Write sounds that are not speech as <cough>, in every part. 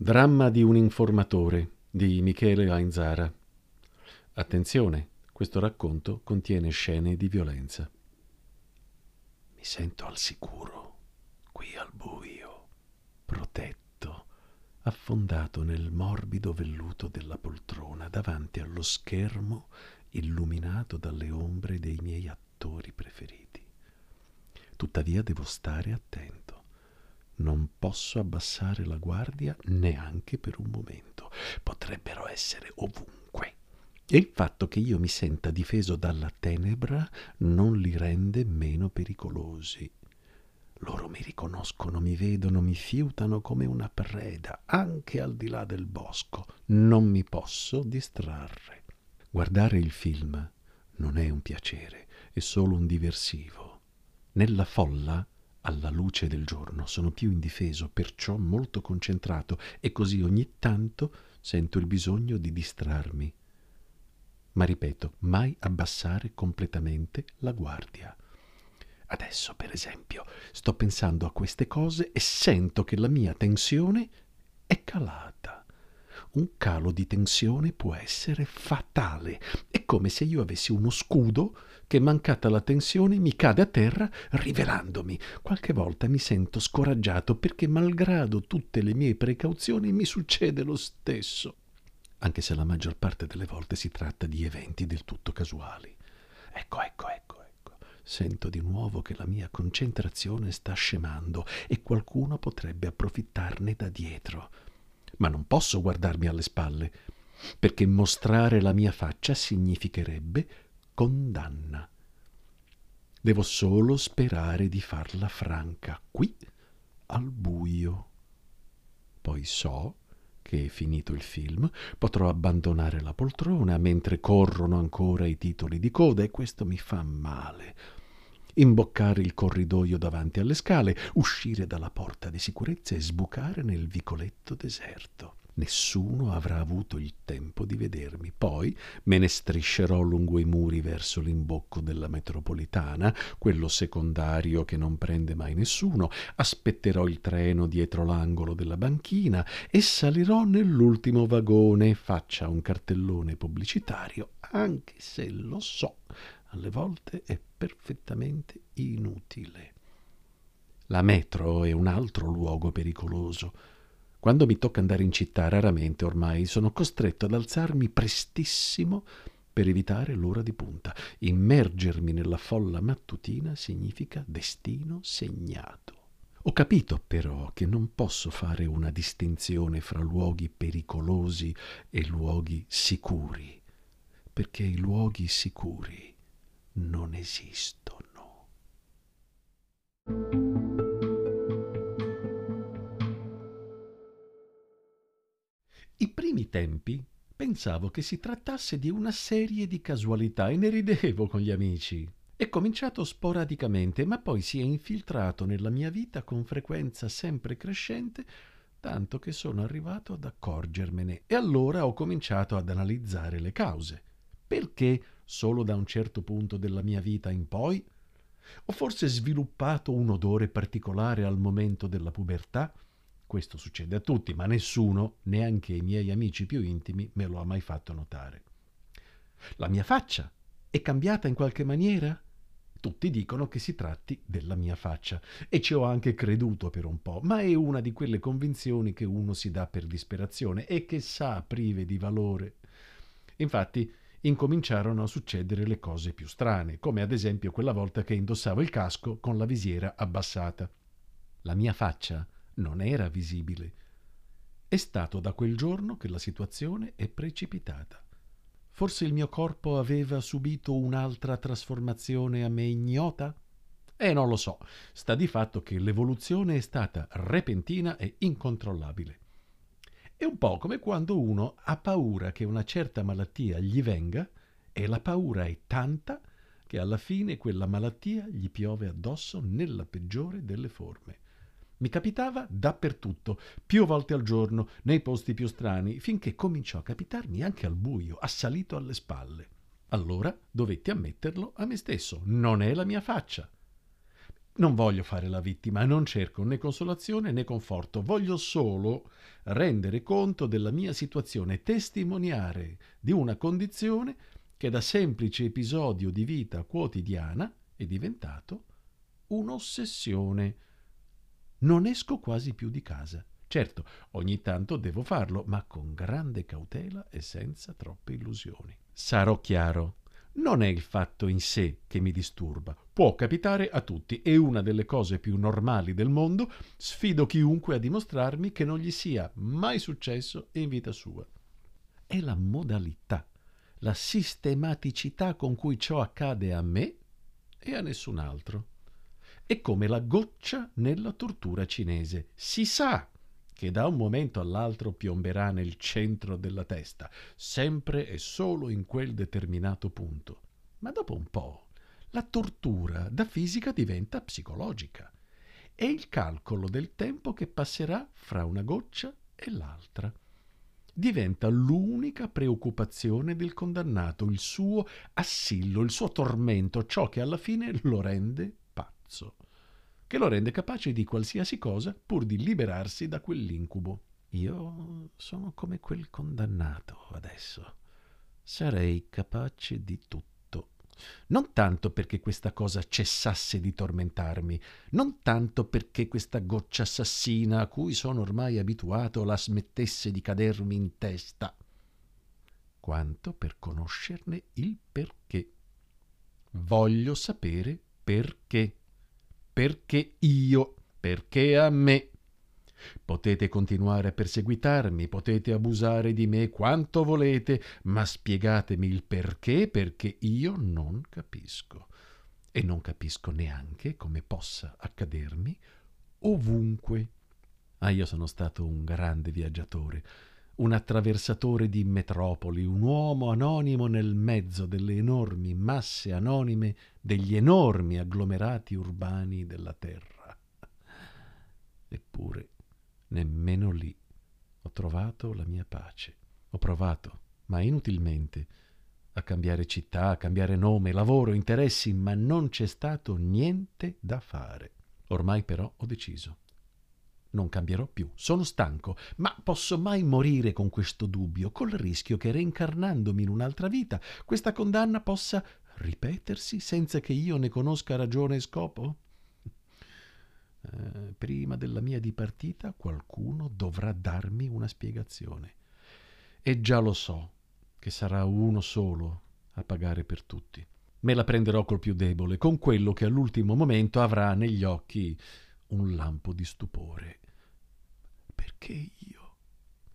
Dramma di un informatore di Michele Ainzara. Attenzione, questo racconto contiene scene di violenza. Mi sento al sicuro, qui al buio, protetto, affondato nel morbido velluto della poltrona davanti allo schermo illuminato dalle ombre dei miei attori preferiti. Tuttavia devo stare attento non posso abbassare la guardia neanche per un momento. Potrebbero essere ovunque. E il fatto che io mi senta difeso dalla tenebra non li rende meno pericolosi. Loro mi riconoscono, mi vedono, mi fiutano come una preda, anche al di là del bosco. Non mi posso distrarre. Guardare il film non è un piacere, è solo un diversivo. Nella folla alla luce del giorno sono più indifeso, perciò molto concentrato e così ogni tanto sento il bisogno di distrarmi. Ma ripeto, mai abbassare completamente la guardia. Adesso, per esempio, sto pensando a queste cose e sento che la mia tensione è calata. Un calo di tensione può essere fatale. È come se io avessi uno scudo che mancata la tensione mi cade a terra rivelandomi. Qualche volta mi sento scoraggiato perché malgrado tutte le mie precauzioni mi succede lo stesso, anche se la maggior parte delle volte si tratta di eventi del tutto casuali. Ecco, ecco, ecco, ecco. Sento di nuovo che la mia concentrazione sta scemando e qualcuno potrebbe approfittarne da dietro. Ma non posso guardarmi alle spalle, perché mostrare la mia faccia significherebbe condanna. Devo solo sperare di farla franca qui, al buio. Poi so che, finito il film, potrò abbandonare la poltrona mentre corrono ancora i titoli di coda e questo mi fa male. Imboccare il corridoio davanti alle scale, uscire dalla porta di sicurezza e sbucare nel vicoletto deserto. Nessuno avrà avuto il tempo di vedermi. Poi me ne striscerò lungo i muri verso l'imbocco della metropolitana, quello secondario che non prende mai nessuno, aspetterò il treno dietro l'angolo della banchina e salirò nell'ultimo vagone, faccia un cartellone pubblicitario, anche se lo so, alle volte è perfettamente inutile. La metro è un altro luogo pericoloso quando mi tocca andare in città, raramente ormai sono costretto ad alzarmi prestissimo per evitare l'ora di punta. Immergermi nella folla mattutina significa destino segnato. Ho capito però che non posso fare una distinzione fra luoghi pericolosi e luoghi sicuri, perché i luoghi sicuri non esistono. I primi tempi pensavo che si trattasse di una serie di casualità e ne ridevo con gli amici. È cominciato sporadicamente, ma poi si è infiltrato nella mia vita con frequenza sempre crescente, tanto che sono arrivato ad accorgermene e allora ho cominciato ad analizzare le cause. Perché solo da un certo punto della mia vita in poi? Ho forse sviluppato un odore particolare al momento della pubertà? Questo succede a tutti, ma nessuno, neanche i miei amici più intimi, me lo ha mai fatto notare. La mia faccia è cambiata in qualche maniera? Tutti dicono che si tratti della mia faccia e ci ho anche creduto per un po', ma è una di quelle convinzioni che uno si dà per disperazione e che sa prive di valore. Infatti, incominciarono a succedere le cose più strane, come ad esempio quella volta che indossavo il casco con la visiera abbassata. La mia faccia non era visibile. È stato da quel giorno che la situazione è precipitata. Forse il mio corpo aveva subito un'altra trasformazione a me ignota? Eh, non lo so. Sta di fatto che l'evoluzione è stata repentina e incontrollabile. È un po' come quando uno ha paura che una certa malattia gli venga e la paura è tanta che alla fine quella malattia gli piove addosso nella peggiore delle forme. Mi capitava dappertutto, più volte al giorno, nei posti più strani, finché cominciò a capitarmi anche al buio, assalito alle spalle. Allora dovetti ammetterlo a me stesso. Non è la mia faccia. Non voglio fare la vittima, non cerco né consolazione né conforto, voglio solo rendere conto della mia situazione, testimoniare di una condizione che da semplice episodio di vita quotidiana è diventato un'ossessione. Non esco quasi più di casa. Certo, ogni tanto devo farlo, ma con grande cautela e senza troppe illusioni. Sarò chiaro, non è il fatto in sé che mi disturba, può capitare a tutti, è una delle cose più normali del mondo, sfido chiunque a dimostrarmi che non gli sia mai successo in vita sua. È la modalità, la sistematicità con cui ciò accade a me e a nessun altro. È come la goccia nella tortura cinese. Si sa che da un momento all'altro piomberà nel centro della testa, sempre e solo in quel determinato punto. Ma dopo un po' la tortura da fisica diventa psicologica. È il calcolo del tempo che passerà fra una goccia e l'altra. Diventa l'unica preoccupazione del condannato, il suo assillo, il suo tormento, ciò che alla fine lo rende pazzo che lo rende capace di qualsiasi cosa pur di liberarsi da quell'incubo. Io sono come quel condannato adesso. Sarei capace di tutto. Non tanto perché questa cosa cessasse di tormentarmi, non tanto perché questa goccia assassina a cui sono ormai abituato la smettesse di cadermi in testa, quanto per conoscerne il perché. Voglio sapere perché perché io, perché a me. Potete continuare a perseguitarmi, potete abusare di me quanto volete, ma spiegatemi il perché, perché io non capisco. E non capisco neanche come possa accadermi ovunque. Ah, io sono stato un grande viaggiatore un attraversatore di metropoli, un uomo anonimo nel mezzo delle enormi masse anonime degli enormi agglomerati urbani della terra. Eppure, nemmeno lì ho trovato la mia pace. Ho provato, ma inutilmente, a cambiare città, a cambiare nome, lavoro, interessi, ma non c'è stato niente da fare. Ormai però ho deciso non cambierò più, sono stanco, ma posso mai morire con questo dubbio, col rischio che reincarnandomi in un'altra vita, questa condanna possa ripetersi senza che io ne conosca ragione e scopo? Eh, prima della mia dipartita qualcuno dovrà darmi una spiegazione. E già lo so che sarà uno solo a pagare per tutti. Me la prenderò col più debole, con quello che all'ultimo momento avrà negli occhi un lampo di stupore. Perché io?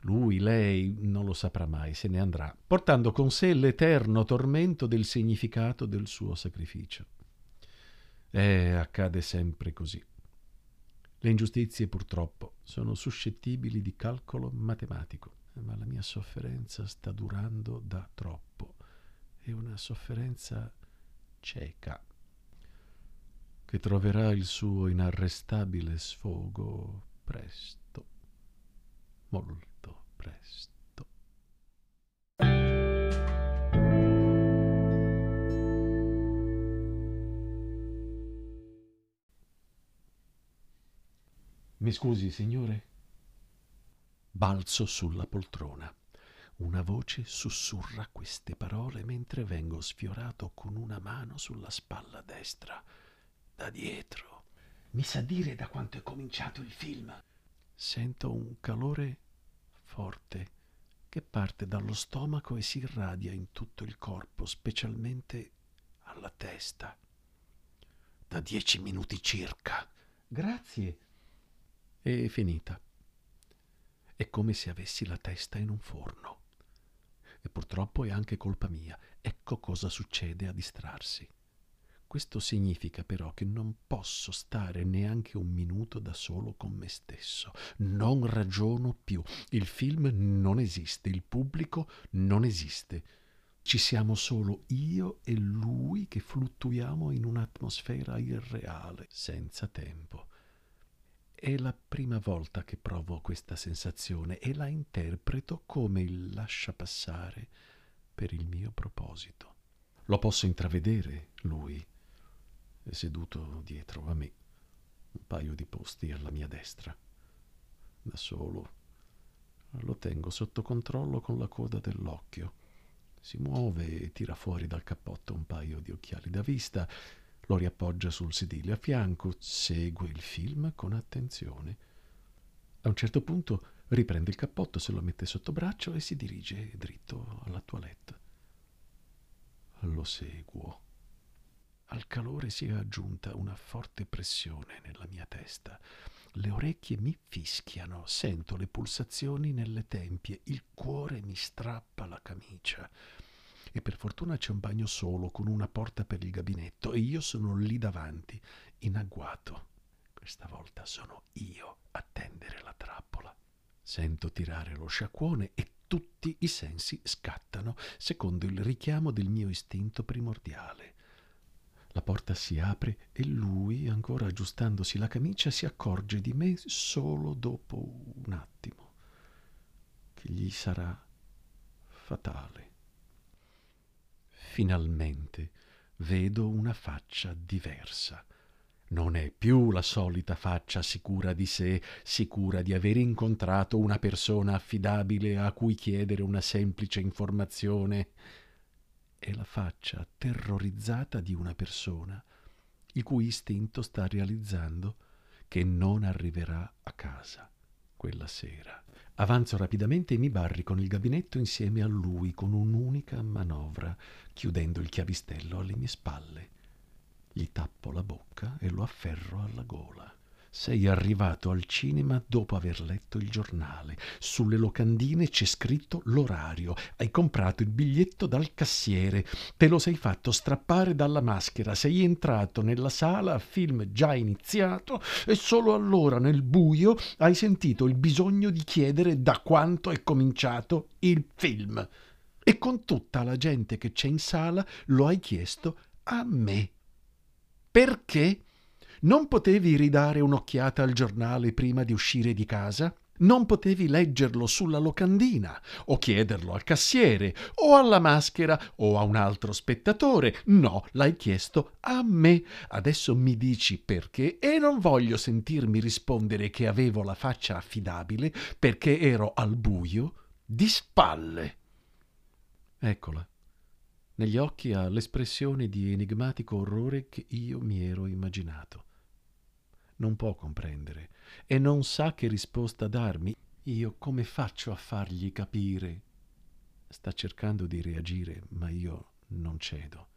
Lui, lei, non lo saprà mai, se ne andrà, portando con sé l'eterno tormento del significato del suo sacrificio. Eh, accade sempre così. Le ingiustizie purtroppo sono suscettibili di calcolo matematico, ma la mia sofferenza sta durando da troppo. È una sofferenza cieca che troverà il suo inarrestabile sfogo presto, molto presto. Mi scusi, signore? Balzo sulla poltrona. Una voce sussurra queste parole mentre vengo sfiorato con una mano sulla spalla destra da dietro. Mi sa dire da quanto è cominciato il film? Sento un calore forte che parte dallo stomaco e si irradia in tutto il corpo, specialmente alla testa. Da dieci minuti circa. Grazie. È finita. È come se avessi la testa in un forno. E purtroppo è anche colpa mia. Ecco cosa succede a distrarsi. Questo significa però che non posso stare neanche un minuto da solo con me stesso. Non ragiono più. Il film non esiste, il pubblico non esiste. Ci siamo solo io e lui che fluttuiamo in un'atmosfera irreale, senza tempo. È la prima volta che provo questa sensazione e la interpreto come il lascia passare per il mio proposito. Lo posso intravedere, lui, seduto dietro a me, un paio di posti alla mia destra. Da solo. Lo tengo sotto controllo con la coda dell'occhio. Si muove e tira fuori dal cappotto un paio di occhiali da vista, lo riappoggia sul sedile a fianco, segue il film con attenzione. A un certo punto riprende il cappotto, se lo mette sotto braccio e si dirige dritto alla toilette. Lo seguo. Al calore si è aggiunta una forte pressione nella mia testa. Le orecchie mi fischiano, sento le pulsazioni nelle tempie, il cuore mi strappa la camicia. E per fortuna c'è un bagno solo con una porta per il gabinetto e io sono lì davanti, in agguato. Questa volta sono io a tendere la trappola. Sento tirare lo sciacquone e tutti i sensi scattano, secondo il richiamo del mio istinto primordiale. La porta si apre e lui, ancora aggiustandosi la camicia, si accorge di me solo dopo un attimo, che gli sarà fatale. Finalmente vedo una faccia diversa. Non è più la solita faccia sicura di sé, sicura di aver incontrato una persona affidabile a cui chiedere una semplice informazione è la faccia terrorizzata di una persona il cui istinto sta realizzando che non arriverà a casa quella sera. Avanzo rapidamente e mi barrico nel gabinetto insieme a lui con un'unica manovra, chiudendo il chiavistello alle mie spalle. Gli tappo la bocca e lo afferro alla gola. Sei arrivato al cinema dopo aver letto il giornale. Sulle locandine c'è scritto l'orario. Hai comprato il biglietto dal cassiere. Te lo sei fatto strappare dalla maschera. Sei entrato nella sala a film già iniziato e solo allora nel buio hai sentito il bisogno di chiedere da quanto è cominciato il film. E con tutta la gente che c'è in sala lo hai chiesto a me. Perché? Non potevi ridare un'occhiata al giornale prima di uscire di casa? Non potevi leggerlo sulla locandina, o chiederlo al cassiere, o alla maschera, o a un altro spettatore. No, l'hai chiesto a me. Adesso mi dici perché e non voglio sentirmi rispondere che avevo la faccia affidabile perché ero al buio di spalle. Eccola. Negli occhi ha l'espressione di enigmatico orrore che io mi ero immaginato non può comprendere e non sa che risposta darmi. Io come faccio a fargli capire? Sta cercando di reagire, ma io non cedo.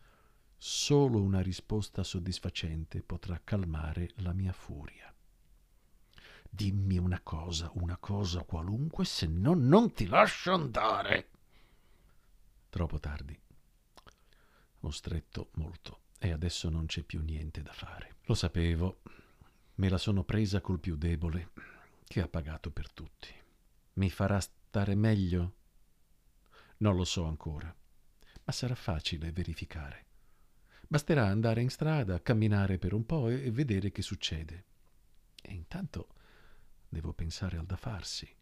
Solo una risposta soddisfacente potrà calmare la mia furia. Dimmi una cosa, una cosa qualunque, se no non ti lascio andare. Troppo tardi. Ho stretto molto e adesso non c'è più niente da fare. Lo sapevo, Me la sono presa col più debole, che ha pagato per tutti. Mi farà stare meglio? Non lo so ancora, ma sarà facile verificare. Basterà andare in strada, camminare per un po' e vedere che succede. E intanto devo pensare al da farsi.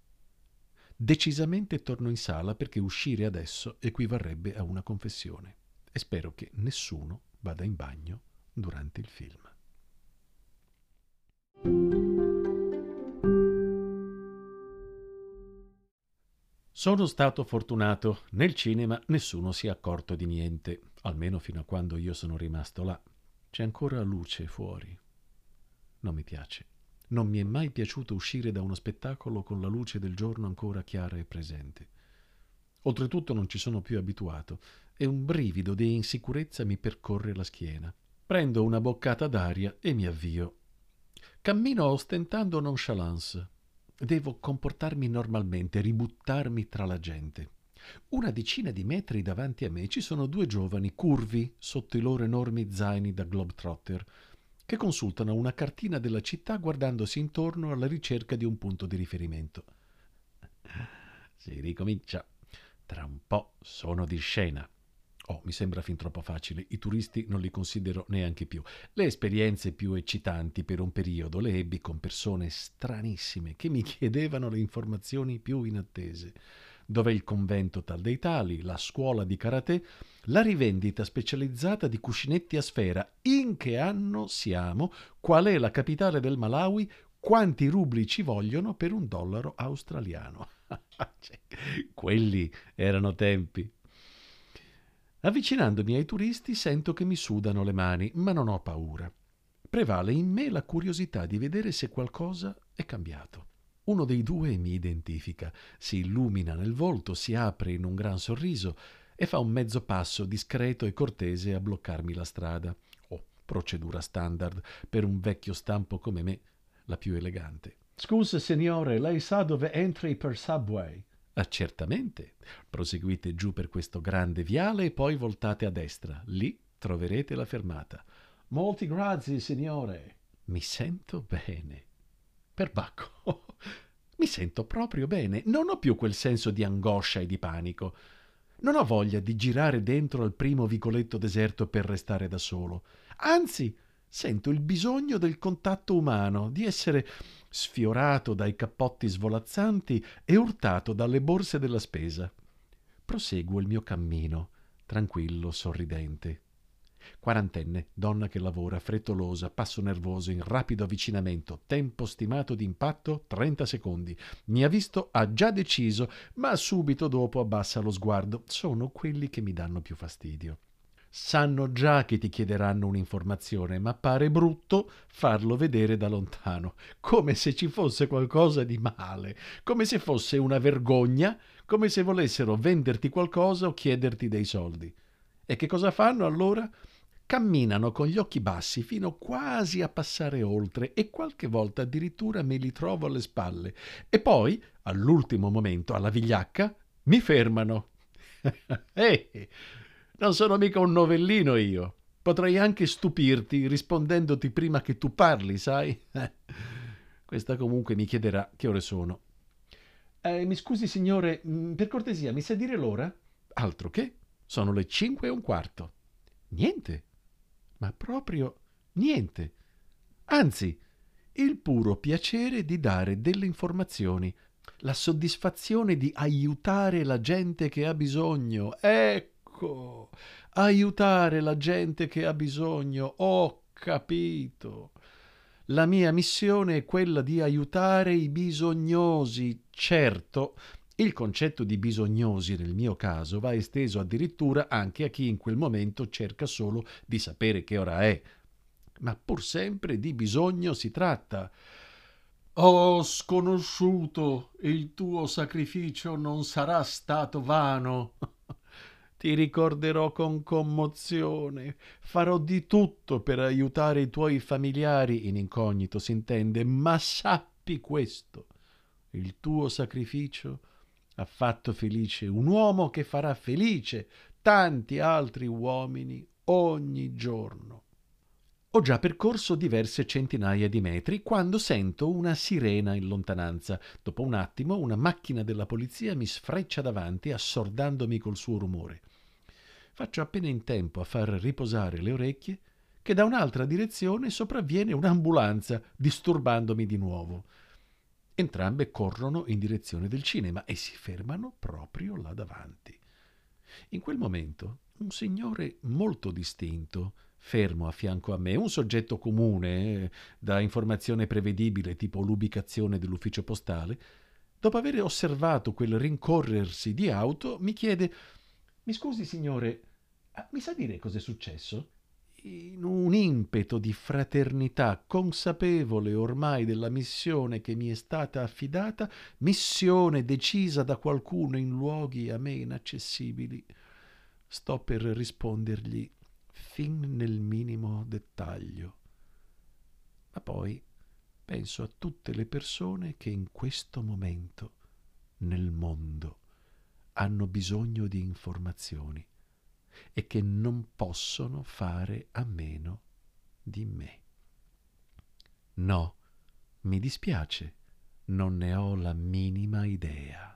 Decisamente torno in sala perché uscire adesso equivarrebbe a una confessione e spero che nessuno vada in bagno durante il film. Sono stato fortunato. Nel cinema nessuno si è accorto di niente, almeno fino a quando io sono rimasto là. C'è ancora luce fuori. Non mi piace. Non mi è mai piaciuto uscire da uno spettacolo con la luce del giorno ancora chiara e presente. Oltretutto non ci sono più abituato e un brivido di insicurezza mi percorre la schiena. Prendo una boccata d'aria e mi avvio Cammino ostentando nonchalance. Devo comportarmi normalmente, ributtarmi tra la gente. Una decina di metri davanti a me ci sono due giovani curvi sotto i loro enormi zaini da globetrotter che consultano una cartina della città guardandosi intorno alla ricerca di un punto di riferimento. <laughs> Si ricomincia. Tra un po' sono di scena. Oh, mi sembra fin troppo facile, i turisti non li considero neanche più. Le esperienze più eccitanti per un periodo le ebbi con persone stranissime che mi <laughs> chiedevano le informazioni più inattese. dov'è il convento tal dei tali, la scuola di karate, la rivendita specializzata di cuscinetti a sfera, in che anno siamo, qual è la capitale del Malawi, quanti rubli ci vogliono per un dollaro australiano. <laughs> Cioè, quelli erano tempi. Avvicinandomi ai turisti sento che mi sudano le mani, ma non ho paura. Prevale in me la curiosità di vedere se qualcosa è cambiato. Uno dei due mi identifica, si illumina nel volto, si apre in un gran sorriso e fa un mezzo passo discreto e cortese a bloccarmi la strada. Oh, procedura standard per un vecchio stampo come me, la più elegante. Scusa, signore, lei sa dove entri per subway? Ah, certamente. Proseguite giù per questo grande viale e poi voltate a destra. Lì troverete la fermata. Molti grazie, signore. Mi sento bene. Perbacco. <laughs> Mi sento proprio bene. Non ho più quel senso di angoscia e di panico. Non ho voglia di girare dentro al primo vicoletto deserto per restare da solo. Anzi, sento il bisogno del contatto umano, di essere sfiorato dai cappotti svolazzanti e urtato dalle borse della spesa. Proseguo il mio cammino, tranquillo, sorridente. Quarantenne, donna che lavora, frettolosa, passo nervoso, in rapido avvicinamento, tempo stimato di impatto 30 secondi. Mi ha visto, ha già deciso, ma subito dopo abbassa lo sguardo. Sono quelli che mi danno più fastidio. Sanno già che ti chiederanno un'informazione, ma pare brutto farlo vedere da lontano, come se ci fosse qualcosa di male, come se fosse una vergogna, come se volessero venderti qualcosa o chiederti dei soldi. E che cosa fanno allora? camminano con gli occhi bassi fino quasi a passare oltre e qualche volta addirittura me li trovo alle spalle e poi, all'ultimo momento, alla vigliacca, mi fermano. <laughs> Ehi, non sono mica un novellino io. Potrei anche stupirti rispondendoti prima che tu parli, sai? <laughs> Questa comunque mi chiederà che ore sono. Eh, mi scusi, signore, mm, per cortesia, mi sa dire l'ora? Altro che? Sono le cinque e un quarto. Niente ma proprio niente. Anzi, il puro piacere di dare delle informazioni, la soddisfazione di aiutare la gente che ha bisogno. Ecco, aiutare la gente che ha bisogno. Ho capito. La mia missione è quella di aiutare i bisognosi. Certo, il concetto di bisognosi nel mio caso va esteso addirittura anche a chi in quel momento cerca solo di sapere che ora è. Ma pur sempre di bisogno si tratta. Oh sconosciuto, il tuo sacrificio non sarà stato vano. Ti ricorderò con commozione. Farò di tutto per aiutare i tuoi familiari, in incognito s'intende, ma sappi questo. Il tuo sacrificio ha fatto felice un uomo che farà felice tanti altri uomini ogni giorno. Ho già percorso diverse centinaia di metri quando sento una sirena in lontananza. Dopo un attimo una macchina della polizia mi sfreccia davanti assordandomi col suo rumore. Faccio appena in tempo a far riposare le orecchie che da un'altra direzione sopravviene un'ambulanza disturbandomi di nuovo. Entrambe corrono in direzione del cinema e si fermano proprio là davanti. In quel momento un signore molto distinto, fermo a fianco a me, un soggetto comune, da informazione prevedibile tipo l'ubicazione dell'ufficio postale, dopo aver osservato quel rincorrersi di auto, mi chiede Mi scusi, signore, mi sa dire cos'è successo? in un impeto di fraternità, consapevole ormai della missione che mi è stata affidata, missione decisa da qualcuno in luoghi a me inaccessibili, sto per rispondergli fin nel minimo dettaglio. Ma poi penso a tutte le persone che in questo momento nel mondo hanno bisogno di informazioni e che non possono fare a meno di me. No, mi dispiace, non ne ho la minima idea.